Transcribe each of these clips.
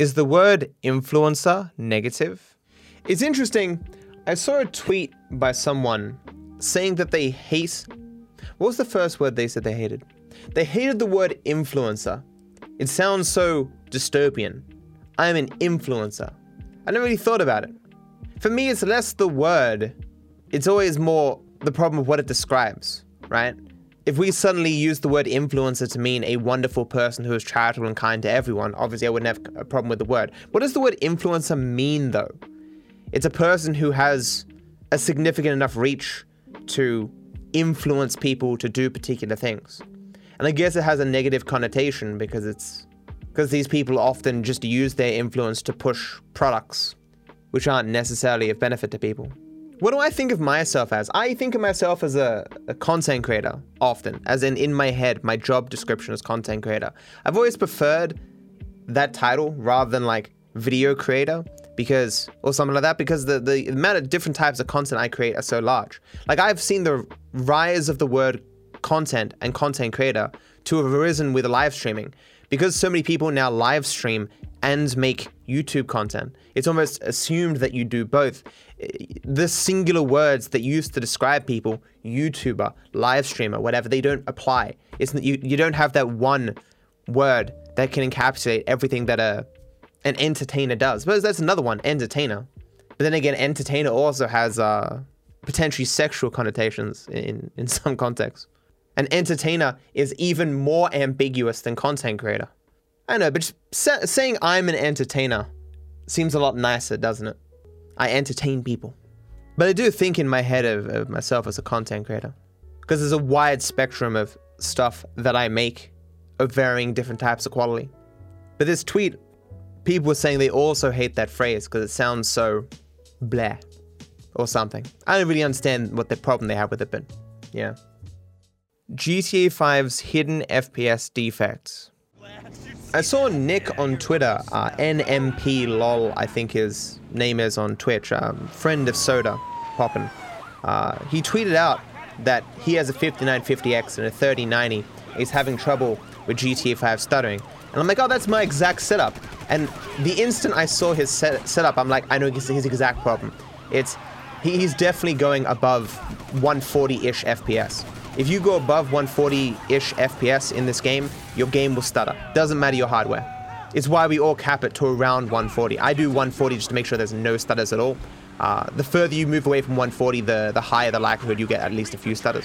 Is the word influencer negative? It's interesting. I saw a tweet by someone saying that they hate. What was the first word they said they hated? They hated the word influencer. It sounds so dystopian. I'm an influencer. I never really thought about it. For me, it's less the word, it's always more the problem of what it describes, right? If we suddenly use the word influencer to mean a wonderful person who is charitable and kind to everyone, obviously I wouldn't have a problem with the word. What does the word influencer mean though? It's a person who has a significant enough reach to influence people to do particular things. And I guess it has a negative connotation because it's because these people often just use their influence to push products which aren't necessarily of benefit to people. What do I think of myself as? I think of myself as a, a, content creator often, as in in my head, my job description is content creator. I've always preferred that title rather than like video creator because or something like that because the, the amount of different types of content I create are so large. Like I've seen the rise of the word content and content creator to have arisen with live streaming because so many people now live stream and make YouTube content. It's almost assumed that you do both. The singular words that used to describe people, YouTuber, live streamer, whatever, they don't apply. It's you, you don't have that one word that can encapsulate everything that a an entertainer does. But that's another one, entertainer. But then again, entertainer also has uh, potentially sexual connotations in, in some contexts. An entertainer is even more ambiguous than content creator. I know, but just saying I'm an entertainer seems a lot nicer, doesn't it? I entertain people. But I do think in my head of, of myself as a content creator. Because there's a wide spectrum of stuff that I make of varying different types of quality. But this tweet, people were saying they also hate that phrase because it sounds so blah or something. I don't really understand what the problem they have with it, but yeah. GTA 5's hidden FPS defects. I saw Nick on Twitter, uh, NMP lol, I think his name is on Twitch, um, friend of Soda, Poppin. Uh, he tweeted out that he has a 5950X and a 3090. He's having trouble with GTA 5 stuttering. And I'm like, oh, that's my exact setup. And the instant I saw his set- setup, I'm like, I know his, his exact problem. It's he, he's definitely going above 140-ish FPS. If you go above 140-ish FPS in this game, your game will stutter. Doesn't matter your hardware. It's why we all cap it to around 140. I do 140 just to make sure there's no stutters at all. Uh, the further you move away from 140, the, the higher the likelihood you get at least a few stutters.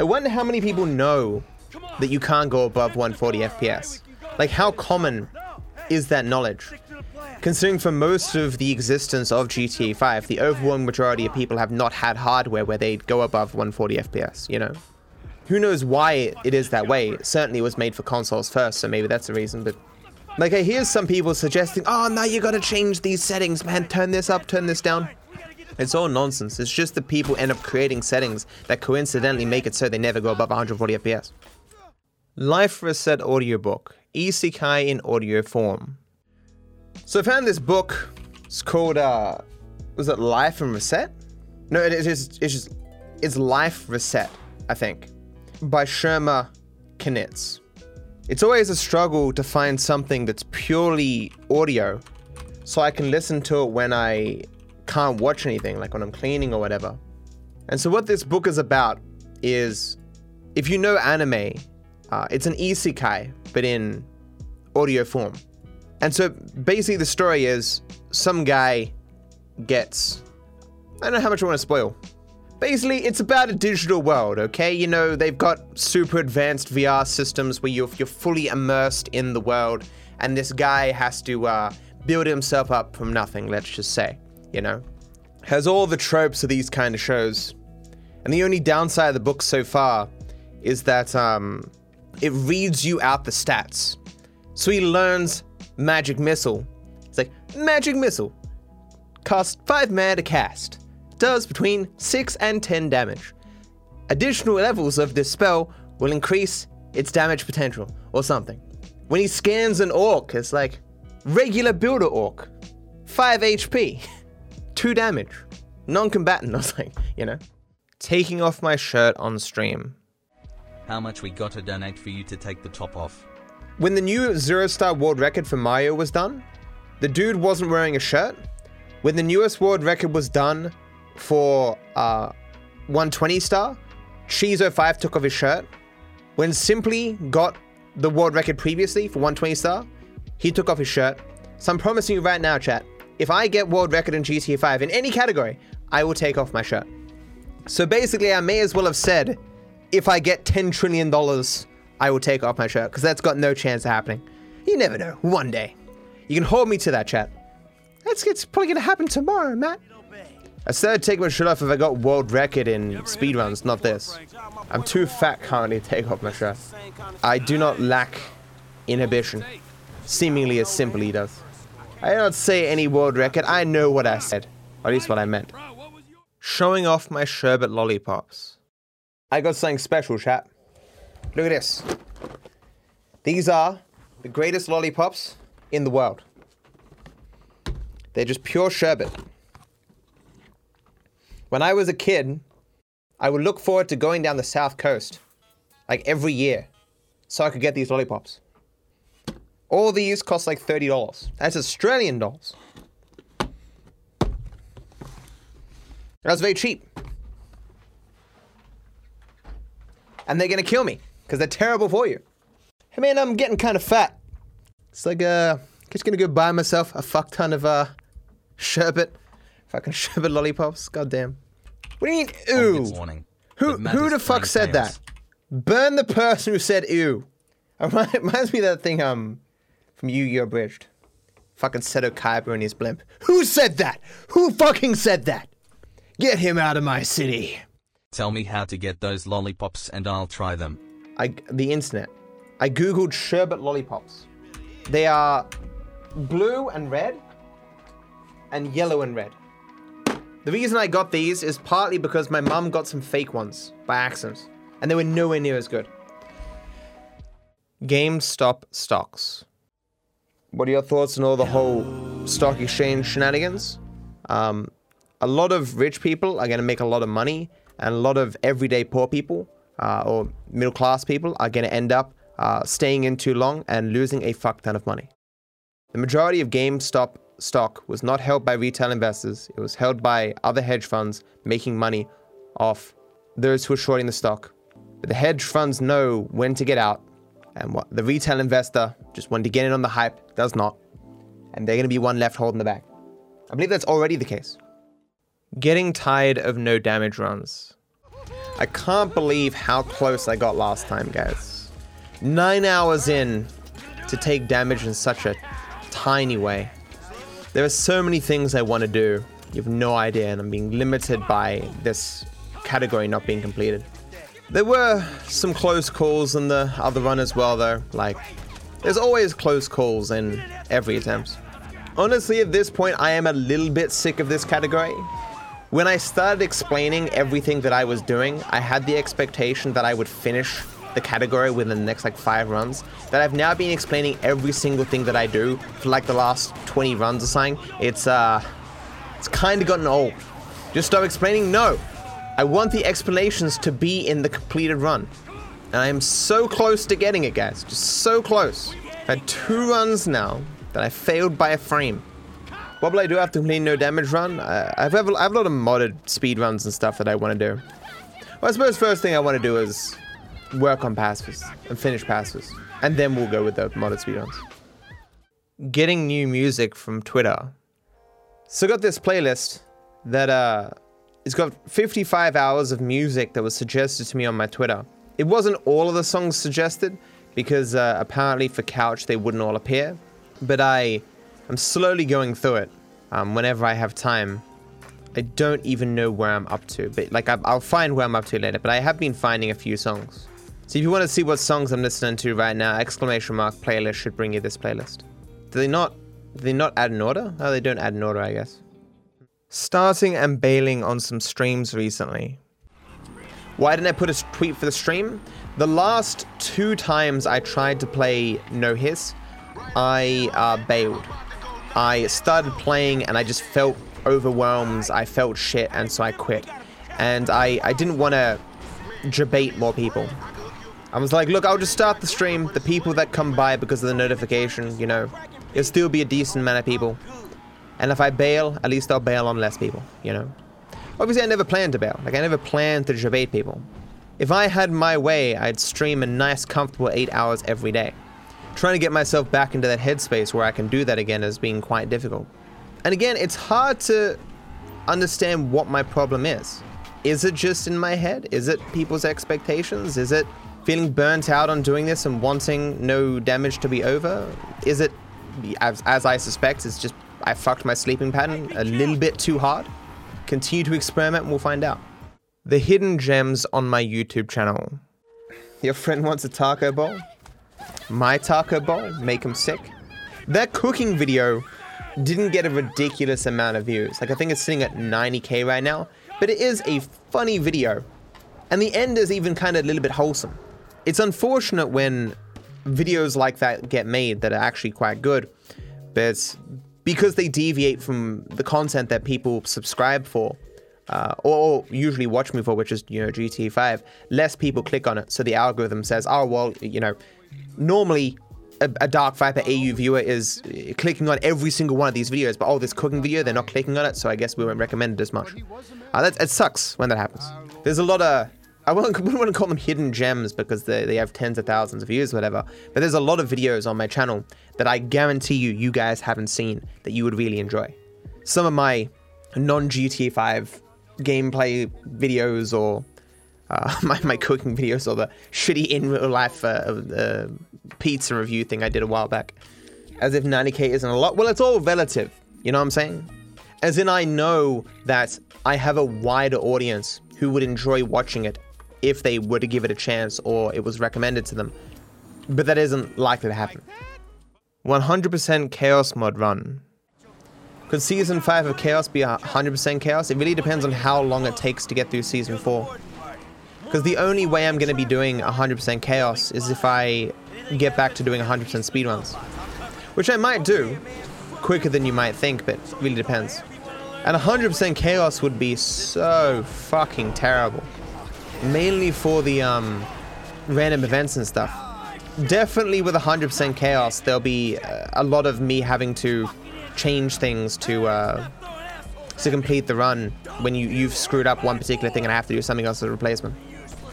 I wonder how many people know that you can't go above 140 FPS. Like, how common is that knowledge? Considering for most of the existence of GTA 5, the overwhelming majority of people have not had hardware where they'd go above 140 FPS, you know? Who knows why it is that way? It certainly was made for consoles first, so maybe that's the reason, but... Like, I hear some people suggesting, oh, now you gotta change these settings, man, turn this up, turn this down. It's all nonsense. It's just that people end up creating settings that coincidentally make it so they never go above 140 FPS. Life Reset Audiobook, Isekai in audio form. So I found this book. It's called uh was it Life and Reset? No, it is it's just it's Life Reset, I think. By Shemer Kuznits. It's always a struggle to find something that's purely audio so I can listen to it when I can't watch anything, like when I'm cleaning or whatever. And so, what this book is about is if you know anime, uh, it's an isekai, but in audio form. And so basically, the story is some guy gets. I don't know how much I want to spoil. Basically, it's about a digital world, okay? You know, they've got super advanced VR systems where you're, you're fully immersed in the world, and this guy has to uh, build himself up from nothing, let's just say, you know? Has all the tropes of these kind of shows. And the only downside of the book so far is that um, it reads you out the stats. So he learns magic missile. It's like, magic missile. Costs 5 mana to cast. Does between 6 and 10 damage. Additional levels of this spell will increase its damage potential, or something. When he scans an orc, it's like, regular builder orc. 5 HP. 2 damage. Non combatant, I was like, you know. Taking off my shirt on stream. How much we gotta donate for you to take the top off? When the new zero star world record for Mario was done, the dude wasn't wearing a shirt. When the newest world record was done for uh, 120 star, Cheese05 took off his shirt. When Simply got the world record previously for 120 star, he took off his shirt. So I'm promising you right now, chat, if I get world record in GTA 5 in any category, I will take off my shirt. So basically, I may as well have said, if I get $10 trillion, I will take off my shirt, because that's got no chance of happening. You never know. One day. You can hold me to that, chat. That's it's probably gonna happen tomorrow, Matt. I said I'd take my shirt off if I got world record in speedruns, not this. I'm too fat currently to take off my shirt. I do not lack inhibition. Seemingly as simply does. I did not say any world record, I know what I said. Or at least what I meant. Showing off my sherbet lollipops. I got something special, chat. Look at this. These are the greatest lollipops in the world. They're just pure sherbet. When I was a kid, I would look forward to going down the south coast, like every year, so I could get these lollipops. All these cost like $30. That's Australian dollars. That's very cheap. And they're gonna kill me, because they're terrible for you. Hey man, I'm getting kind of fat. It's like, uh, just gonna go buy myself a fuck ton of, uh, sherbet. Fucking sherbet lollipops. Goddamn. What do you mean, ooh? Warning. Who, who the fuck said that? Burn the person who said ew. It reminds me of that thing, um, from Yu-Gi-Oh! Abridged. Fucking Seto Kaiba and his blimp. Who said that? Who fucking said that? Get him out of my city. Tell me how to get those lollipops and I'll try them. I the internet. I googled sherbet lollipops. They are blue and red, and yellow and red. The reason I got these is partly because my mum got some fake ones by accident, and they were nowhere near as good. GameStop stocks. What are your thoughts on all the whole stock exchange shenanigans? Um, a lot of rich people are going to make a lot of money, and a lot of everyday poor people uh, or middle class people are going to end up uh, staying in too long and losing a fuck ton of money. The majority of GameStop stock was not held by retail investors, it was held by other hedge funds making money off those who are shorting the stock. But the hedge funds know when to get out, and what the retail investor just wanted to get in on the hype does not. And they're going to be one left holding the bag. I believe that's already the case. Getting tired of no damage runs. I can't believe how close I got last time, guys. Nine hours in to take damage in such a tiny way. There are so many things I want to do. You have no idea, and I'm being limited by this category not being completed. There were some close calls in the other run as well, though. Like, there's always close calls in every attempt. Honestly, at this point, I am a little bit sick of this category. When I started explaining everything that I was doing, I had the expectation that I would finish the category within the next like five runs. That I've now been explaining every single thing that I do for like the last 20 runs or something. It's uh, it's kind of gotten old. Just stop explaining? No. I want the explanations to be in the completed run. And I am so close to getting it, guys. Just so close. I had two runs now that I failed by a frame. Will I do after complete no damage run? Uh, I, have, I have a lot of modded speed runs and stuff that I want to do. Well, I suppose first thing I want to do is work on passes and finish passes. And then we'll go with the modded speedruns. Getting new music from Twitter. So I got this playlist that uh, it's got 55 hours of music that was suggested to me on my Twitter. It wasn't all of the songs suggested because uh, apparently for Couch they wouldn't all appear. But I I'm slowly going through it um, whenever I have time. I don't even know where I'm up to, but like I, will find where I'm up to later. But I have been finding a few songs. So if you want to see what songs I'm listening to right now, exclamation mark playlist should bring you this playlist. Do they not? Do they not add an order? Oh, they don't add an order, I guess. Starting and bailing on some streams recently. Why didn't I put a tweet for the stream? The last two times I tried to play no hit, I uh, bailed. I started playing and I just felt overwhelmed. I felt shit, and so I quit. And I, I didn't want to debate more people. I was like, look, I'll just start the stream. The people that come by because of the notification, you know, it'll still be a decent amount of people. And if I bail, at least I'll bail on less people, you know. Obviously, I never planned to bail. Like, I never planned to debate people. If I had my way, I'd stream a nice, comfortable eight hours every day. Trying to get myself back into that headspace where I can do that again is being quite difficult. And again, it's hard to understand what my problem is. Is it just in my head? Is it people's expectations? Is it feeling burnt out on doing this and wanting no damage to be over? Is it, as, as I suspect, it's just I fucked my sleeping pattern a little bit too hard? Continue to experiment and we'll find out. The hidden gems on my YouTube channel. Your friend wants a taco bowl? My taco bowl? Make him sick? That cooking video didn't get a ridiculous amount of views. Like, I think it's sitting at 90k right now, but it is a funny video. And the end is even kind of a little bit wholesome. It's unfortunate when videos like that get made that are actually quite good, but because they deviate from the content that people subscribe for, uh, or usually watch me for, which is you know GTA 5, less people click on it. So the algorithm says, oh well, you know, normally a, a, Dark Viper AU viewer is clicking on every single one of these videos, but oh, this cooking video, they're not clicking on it, so I guess we won't recommend it as much. Uh, that, it sucks when that happens. There's a lot of, I wouldn't, wouldn't call them hidden gems because they, they have tens of thousands of views, whatever, but there's a lot of videos on my channel that I guarantee you, you guys haven't seen that you would really enjoy. Some of my non-GTA 5 gameplay videos or uh, my, my cooking videos or the shitty in real life uh, pizza review thing I did a while back. As if 90k isn't a lot. Well, it's all relative. You know what I'm saying? As in, I know that I have a wider audience who would enjoy watching it if they were to give it a chance or it was recommended to them. But that isn't likely to happen. 100% Chaos mod run. Could Season 5 of Chaos be 100% Chaos? It really depends on how long it takes to get through Season 4. Because the only way I'm going to be doing 100% Chaos is if I get back to doing 100% speedruns. Which I might do, quicker than you might think, but really depends. And 100% Chaos would be so fucking terrible. Mainly for the um, random events and stuff. Definitely with 100% Chaos, there'll be a lot of me having to change things to uh, to complete the run when you, you've screwed up one particular thing and I have to do something else as a replacement.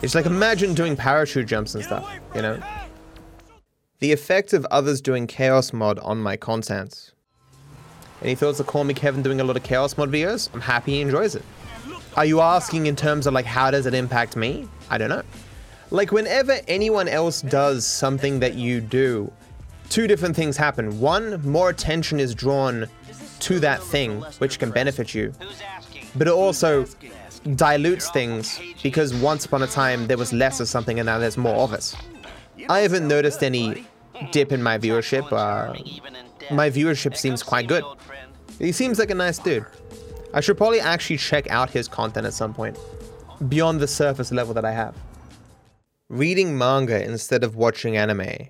It's like imagine doing parachute jumps and stuff, you know? The effect of others doing Chaos Mod on my content. Any thoughts of Call Me Kevin doing a lot of Chaos Mod videos? I'm happy he enjoys it. Are you asking in terms of like how does it impact me? I don't know. Like whenever anyone else does something that you do, two different things happen. One, more attention is drawn to that thing, which can benefit you. But it also dilutes things because once upon a time there was less of something and now there's more of it. I haven't noticed any dip in my viewership. Uh, my viewership seems quite good. He seems like a nice dude. I should probably actually check out his content at some point, beyond the surface level that I have. Reading manga instead of watching anime.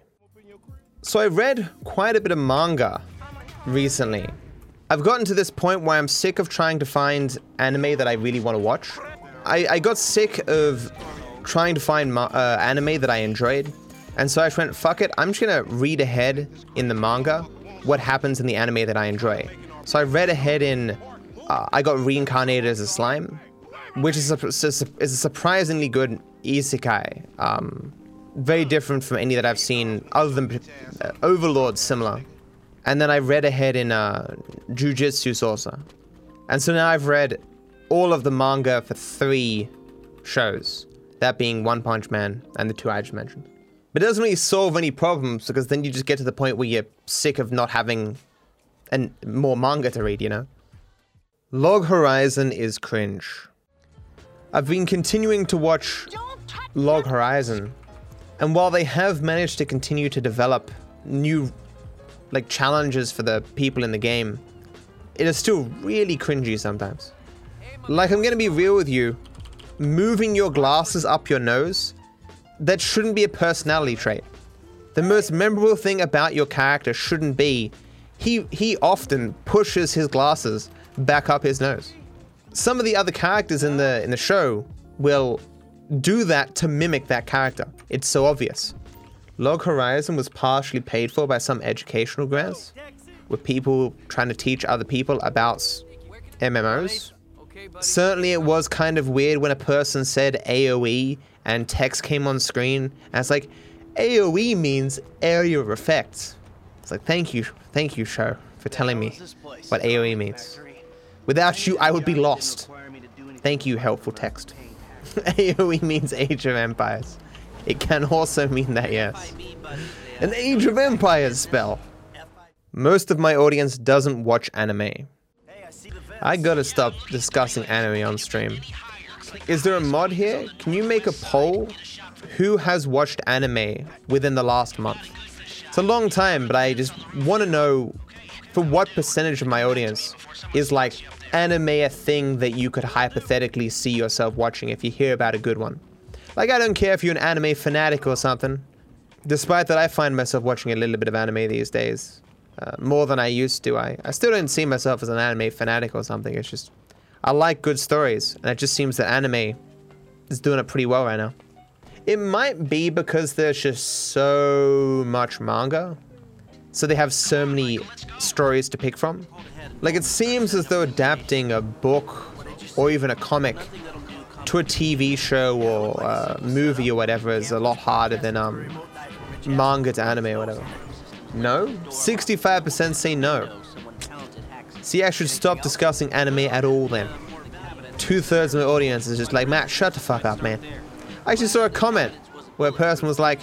So I read quite a bit of manga recently. I've gotten to this point where I'm sick of trying to find anime that I really want to watch. I, I got sick of trying to find uh, anime that I enjoyed and so I just went, fuck it, I'm just gonna read ahead in the manga what happens in the anime that I enjoy. So I read ahead in, uh, I got reincarnated as a slime, which is a, is a surprisingly good isekai. Um, very different from any that I've seen, other than uh, Overlord similar. And then I read ahead in uh, Jujutsu Kaisen. And so now I've read all of the manga for three shows, that being One Punch Man and the two I just mentioned. But it doesn't really solve any problems because then you just get to the point where you're sick of not having and more manga to read, you know? Log Horizon is cringe. I've been continuing to watch Log Horizon, and while they have managed to continue to develop new like challenges for the people in the game, it is still really cringy sometimes. Like I'm gonna be real with you, moving your glasses up your nose that shouldn't be a personality trait. The most memorable thing about your character shouldn't be he he often pushes his glasses back up his nose. Some of the other characters in the in the show will do that to mimic that character. It's so obvious. Log Horizon was partially paid for by some educational grants, with people trying to teach other people about MMOs. Certainly, it was kind of weird when a person said AoE and text came on screen, and it's like, AoE means area of effect. It's like, thank you, thank you, show, for telling me what AoE means. Without you, I would be lost. Thank you, helpful text. AoE means Age of Empires. It can also mean that, yes. An Age of Empires spell. Most of my audience doesn't watch anime. I gotta stop discussing anime on stream. Is there a mod here? Can you make a poll? Who has watched anime within the last month? It's a long time, but I just want to know for what percentage of my audience is like anime a thing that you could hypothetically see yourself watching if you hear about a good one. Like, I don't care if you're an anime fanatic or something. Despite that, I find myself watching a little bit of anime these days. Uh, more than I used to. I, I still don't see myself as an anime fanatic or something. It's just, I like good stories, and it just seems that anime is doing it pretty well right now. It might be because there's just so much manga. So they have so many stories to pick from. Like, it seems as though adapting a book or even a comic to a TV show or a movie or whatever is a lot harder than um, manga to anime or whatever. No? 65% say no. See, I should stop discussing anime at all then. Two thirds of the audience is just like, Matt, shut the fuck up, man. I actually saw a comment where a person was like,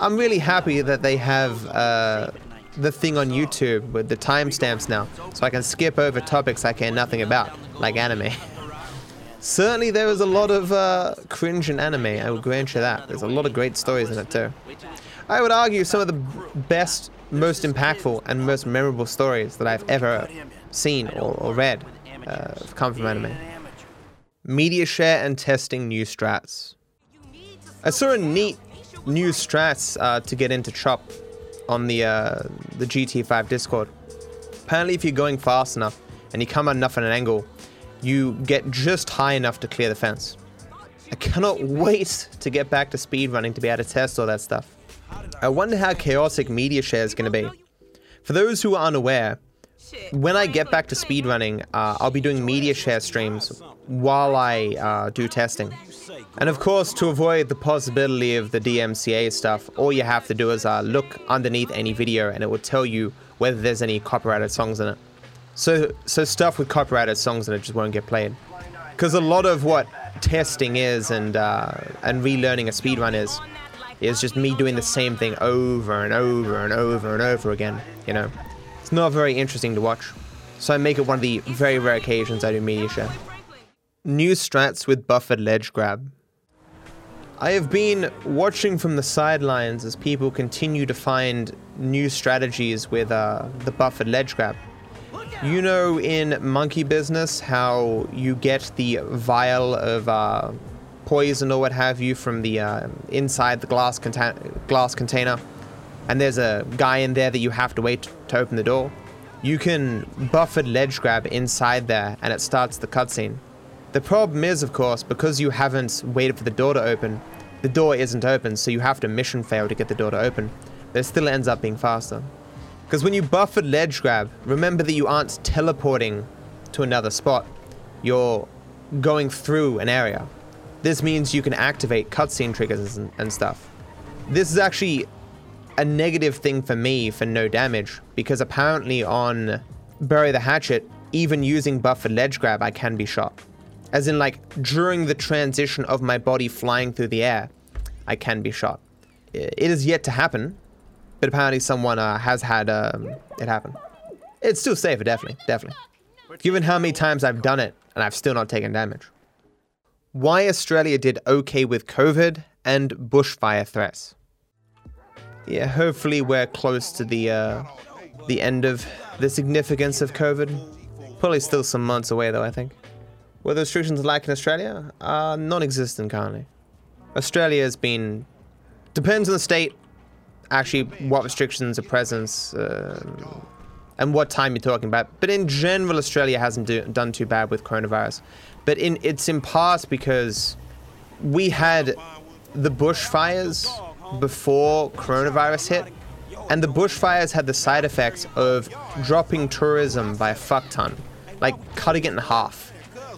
I'm really happy that they have uh, the thing on YouTube with the timestamps now, so I can skip over topics I care nothing about, like anime. Certainly, there is a lot of uh, cringe in anime, I will grant you that. There's a lot of great stories in it too. I would argue some of the best, most impactful, and most memorable stories that I've ever seen or, or read uh, come from anime. Media share and testing new strats. I saw a neat new strats uh, to get into Chop on the uh, the GT5 Discord. Apparently, if you're going fast enough and you come at enough at an angle, you get just high enough to clear the fence. I cannot wait to get back to speedrunning to be able to test all that stuff. I wonder how chaotic media share is going to be. For those who are unaware, when I get back to speedrunning, uh, I'll be doing media share streams while I uh, do testing. And of course, to avoid the possibility of the DMCA stuff, all you have to do is uh, look underneath any video and it will tell you whether there's any copyrighted songs in it. So, so stuff with copyrighted songs in it just won't get played. Because a lot of what testing is and uh, and relearning a speedrun is, is just me doing the same thing over and over and over and over again. You know, it's not very interesting to watch. So I make it one of the very rare occasions I do media share. New strats with buffered ledge grab. I have been watching from the sidelines as people continue to find new strategies with uh, the buffered ledge grab. You know, in monkey business, how you get the vial of uh, poison or what have you from the uh, inside the glass, glass container, and there's a guy in there that you have to wait to open the door. You can buffered ledge grab inside there, and it starts the cutscene. The problem is, of course, because you haven't waited for the door to open, the door isn't open, so you have to mission fail to get the door to open. But it still ends up being faster. Because when you buffered ledge grab, remember that you aren't teleporting to another spot. You're going through an area. This means you can activate cutscene triggers and, and stuff. This is actually a negative thing for me for no damage, because apparently on Bury the Hatchet, even using buffered ledge grab, I can be shot. As in, like, during the transition of my body flying through the air, I can be shot. It is yet to happen, but apparently someone uh, has had um, it happen. It's still safer, definitely, definitely. Given how many times I've done it, and I've still not taken damage. Why Australia did okay with COVID and bushfire threats. Yeah, hopefully we're close to the uh, the end of the significance of COVID. Probably still some months away, though. I think. What the restrictions like in Australia are non-existent currently. Australia has been depends on the state. Actually, what restrictions are present um, and what time you're talking about. But in general, Australia hasn't do, done too bad with coronavirus. But in it's in part because we had the bushfires before coronavirus hit, and the bushfires had the side effects of dropping tourism by a fuck ton, like cutting it in half.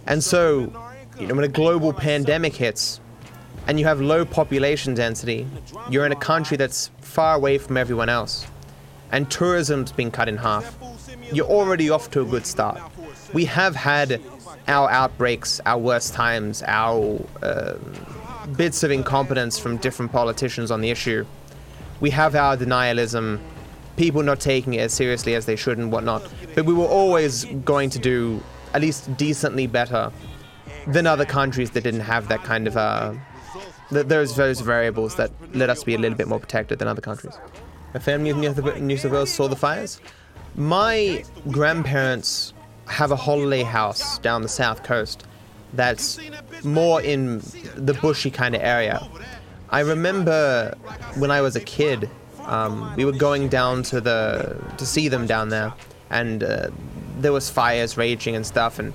And so, you know, when a global pandemic hits and you have low population density, you're in a country that's far away from everyone else, and tourism's been cut in half, you're already off to a good start. We have had our outbreaks, our worst times, our uh, bits of incompetence from different politicians on the issue. We have our denialism, people not taking it as seriously as they should and whatnot. But we were always going to do at least decently better than other countries that didn't have that kind of uh, th- those those variables that let us be a little bit more protected than other countries. My family in New South Wales saw the fires. My grandparents have a holiday house down the south coast that's more in the bushy kind of area. I remember when I was a kid, um, we were going down to the to see them down there, and uh, there was fires raging and stuff, and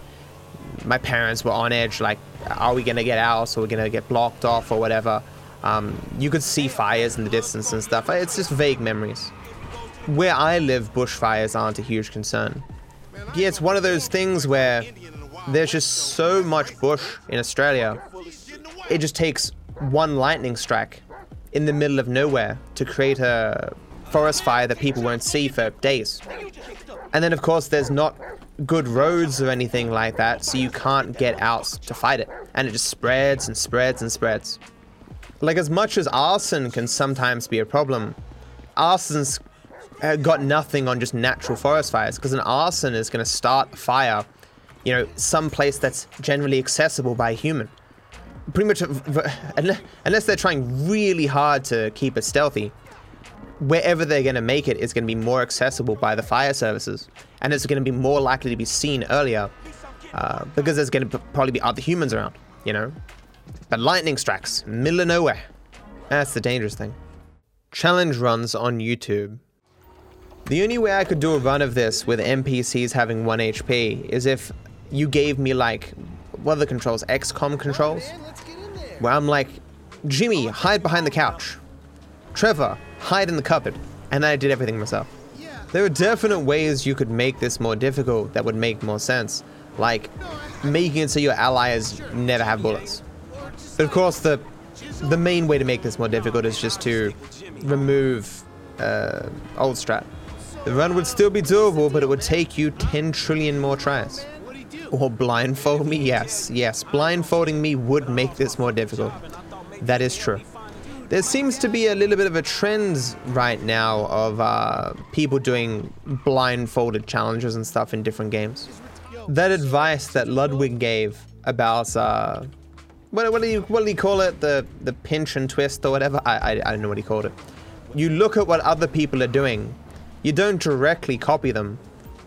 my parents were on edge, like, are we gonna get out? Or we're gonna get blocked off or whatever? Um, you could see fires in the distance and stuff. It's just vague memories. Where I live, bushfires aren't a huge concern. Yeah, it's one of those things where there's just so much bush in Australia. It just takes one lightning strike in the middle of nowhere to create a forest fire that people won't see for days. And then, of course, there's not good roads or anything like that, so you can't get out to fight it. And it just spreads and spreads and spreads. Like, as much as arson can sometimes be a problem, arson's uh, got nothing on just natural forest fires, because an arson is going to start a fire, you know, some place that's generally accessible by a human. Pretty much, unless they're trying really hard to keep it stealthy, wherever they're going to make it, it is going to be more accessible by the fire services, and it's going to be more likely to be seen earlier uh, because there's going to probably be other humans around, you know. But lightning strikes, middle of nowhere. That's the dangerous thing. Challenge runs on YouTube. The only way I could do a run of this with NPCs having 1 HP is if you gave me like, what are the controls? XCOM controls? Where I'm like, Jimmy, hide behind the couch. Trevor, hide in the cupboard. And then I did everything myself. There are definite ways you could make this more difficult that would make more sense. Like making it so your allies never have bullets. But of course, the the main way to make this more difficult is just to remove uh, old strat. The run would still be doable, but it would take you 10 trillion more tries. Or blindfold me? Yes, yes. Blindfolding me would make this more difficult. That is true. There seems to be a little bit of a trend right now of uh, people doing blindfolded challenges and stuff in different games. That advice that Ludwig gave about uh, what, what do you what do you call it the the pinch and twist or whatever I, I I don't know what he called it. You look at what other people are doing. You don't directly copy them,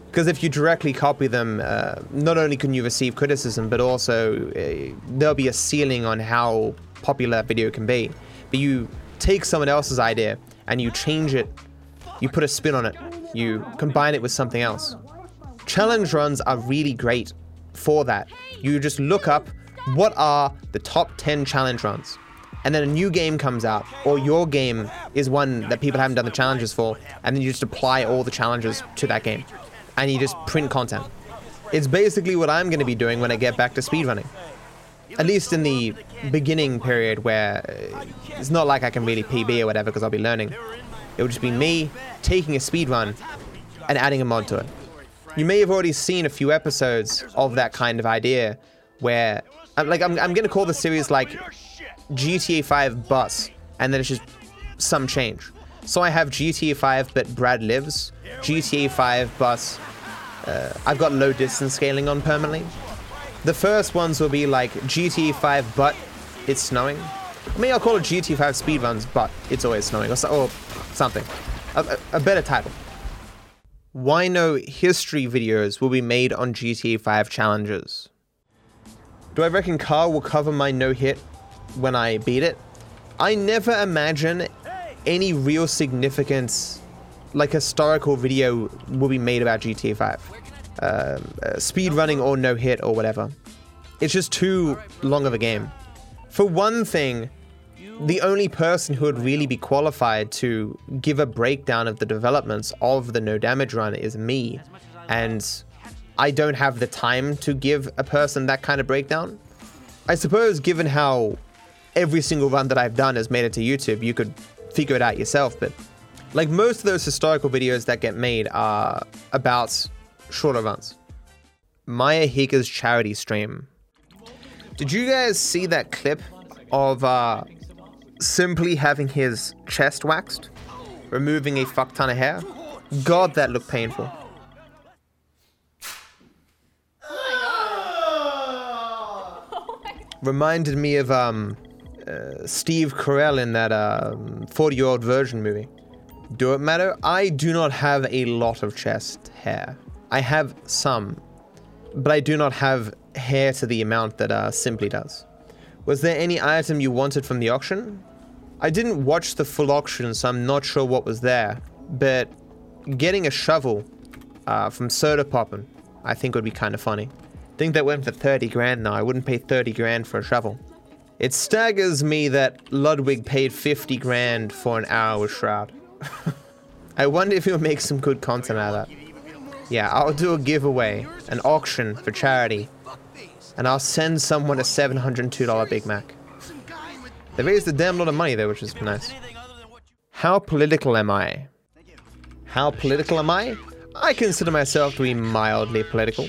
because if you directly copy them, uh, not only can you receive criticism, but also uh, there'll be a ceiling on how popular a video can be but you take someone else's idea and you change it, you put a spin on it, you combine it with something else. Challenge runs are really great for that. You just look up what are the top 10 challenge runs. And then a new game comes out, or your game is one that people haven't done the challenges for, and then you just apply all the challenges to that game. And you just print content. It's basically what I'm going to be doing when I get back to speedrunning at least in the beginning period where uh, it's not like I can really PB or whatever because I'll be learning. It will just be me taking a speed run and adding a mod to it. You may have already seen a few episodes of that kind of idea where, like, I'm, I'm going to call the series like GTA 5 But, and then it's just some change. So I have GTA 5 but Brad lives, GTA 5 But. Uh, I've got low distance scaling on permanently, the first ones will be like GTA 5, but it's snowing. I mean, I'll call it GTA 5 speedruns, but it's always snowing, or, so, or something. A, a, better title. Why no history videos will be made on GTA 5 challenges? Do I reckon Carl will cover my no hit when I beat it? I never imagine any real significance, like historical video, will be made about GTA 5 uh, speed running or no hit or whatever. It's just too long of a game. For one thing, the only person who would really be qualified to give a breakdown of the developments of the no damage run is me. And I don't have the time to give a person that kind of breakdown. I suppose, given how every single run that I've done has made it to YouTube, you could figure it out yourself. But like most of those historical videos that get made are about shorter runs. Maya Higa's charity stream. Did you guys see that clip of uh, simply having his chest waxed, removing a fuck ton of hair? God, that looked painful. Reminded me of um, uh, Steve Carell in that 40 um, year old virgin movie. Do it matter? I do not have a lot of chest hair. I have some, but I do not have hair to the amount that uh, Simply does. Was there any item you wanted from the auction? I didn't watch the full auction, so I'm not sure what was there, but getting a shovel uh, from Sodapoppin, I think would be kind of funny. Think that went for 30 grand now. I wouldn't pay 30 grand for a shovel. It staggers me that Ludwig paid 50 grand for an hour with Shroud. I wonder if he'll make some good content out of that. Yeah, I'll do a giveaway, an auction for charity, and I'll send someone a $702 Big Mac. They raised a damn lot of money there, which is nice. How political am I? How political am I? I consider myself to be mildly political.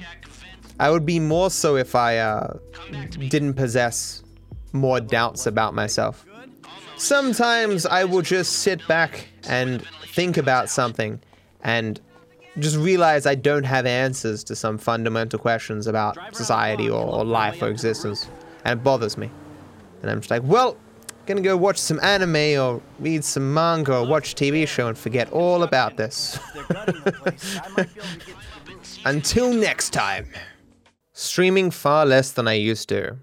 I would be more so if I uh, didn't possess more doubts about myself. Sometimes I will just sit back and think about something and just realize I don't have answers to some fundamental questions about society or, or life or existence. And it bothers me. And I'm just like, well, gonna go watch some anime or read some manga or watch a TV show and forget all about this. Until next time. Streaming far less than I used to.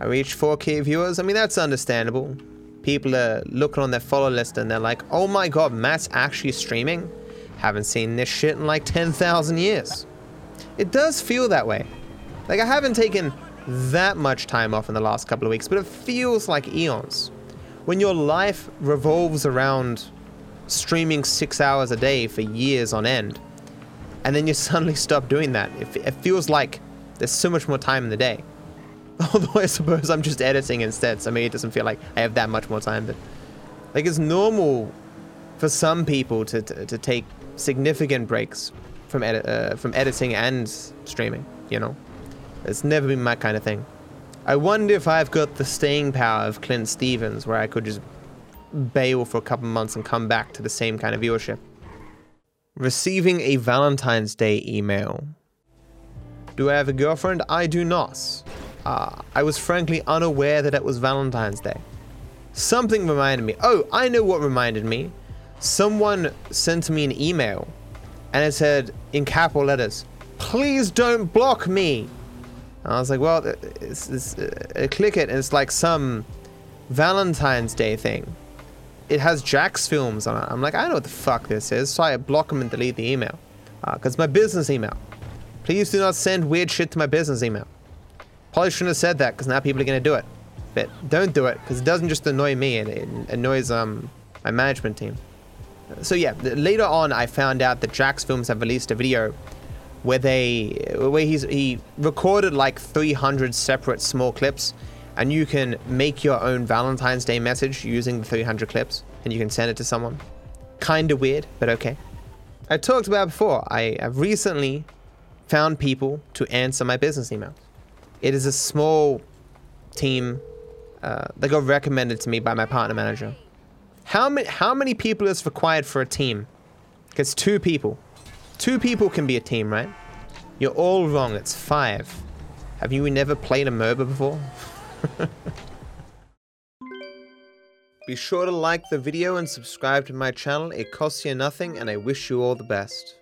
I reached 4k viewers. I mean, that's understandable. People are looking on their follow list and they're like, oh my god, Matt's actually streaming? Haven't seen this shit in like 10,000 years. It does feel that way. Like, I haven't taken that much time off in the last couple of weeks, but it feels like eons. When your life revolves around streaming six hours a day for years on end, and then you suddenly stop doing that, it, it feels like there's so much more time in the day. Although I suppose I'm just editing instead, so maybe it doesn't feel like I have that much more time. But like it's normal for some people to, to, to take significant breaks from edit uh, from editing and streaming. You know, it's never been my kind of thing. I wonder if I've got the staying power of Clint Stevens, where I could just bail for a couple months and come back to the same kind of viewership. Receiving a Valentine's Day email. Do I have a girlfriend? I do not. Uh, I was frankly unaware that it was Valentine's Day. Something reminded me. Oh, I know what reminded me. Someone sent me an email and it said in capital letters, please don't block me. And I was like, well, it's, it's, uh, click it and it's like some Valentine's Day thing. It has Jacksfilms on it. I'm like, I don't know what the fuck this is. So I block them and delete the email. Because uh, my business email. Please do not send weird shit to my business email. Probably shouldn't have said that because now people are going to do it. But don't do it because it doesn't just annoy me, it, it annoys um, my management team. So yeah, later on I found out that Jacksfilms have released a video where they where he's he recorded like 300 separate small clips and you can make your own Valentine's Day message using the 300 clips and you can send it to someone. Kind of weird, but okay. I talked about before, I have recently found people to answer my business emails. It is a small team uh, that got recommended to me by my partner manager. How many how many people is required for a team? It's two people. Two people can be a team, right? You're all wrong. It's five. Have you never played a MOBA before? be sure to like the video and subscribe to my channel. It costs you nothing and I wish you all the best.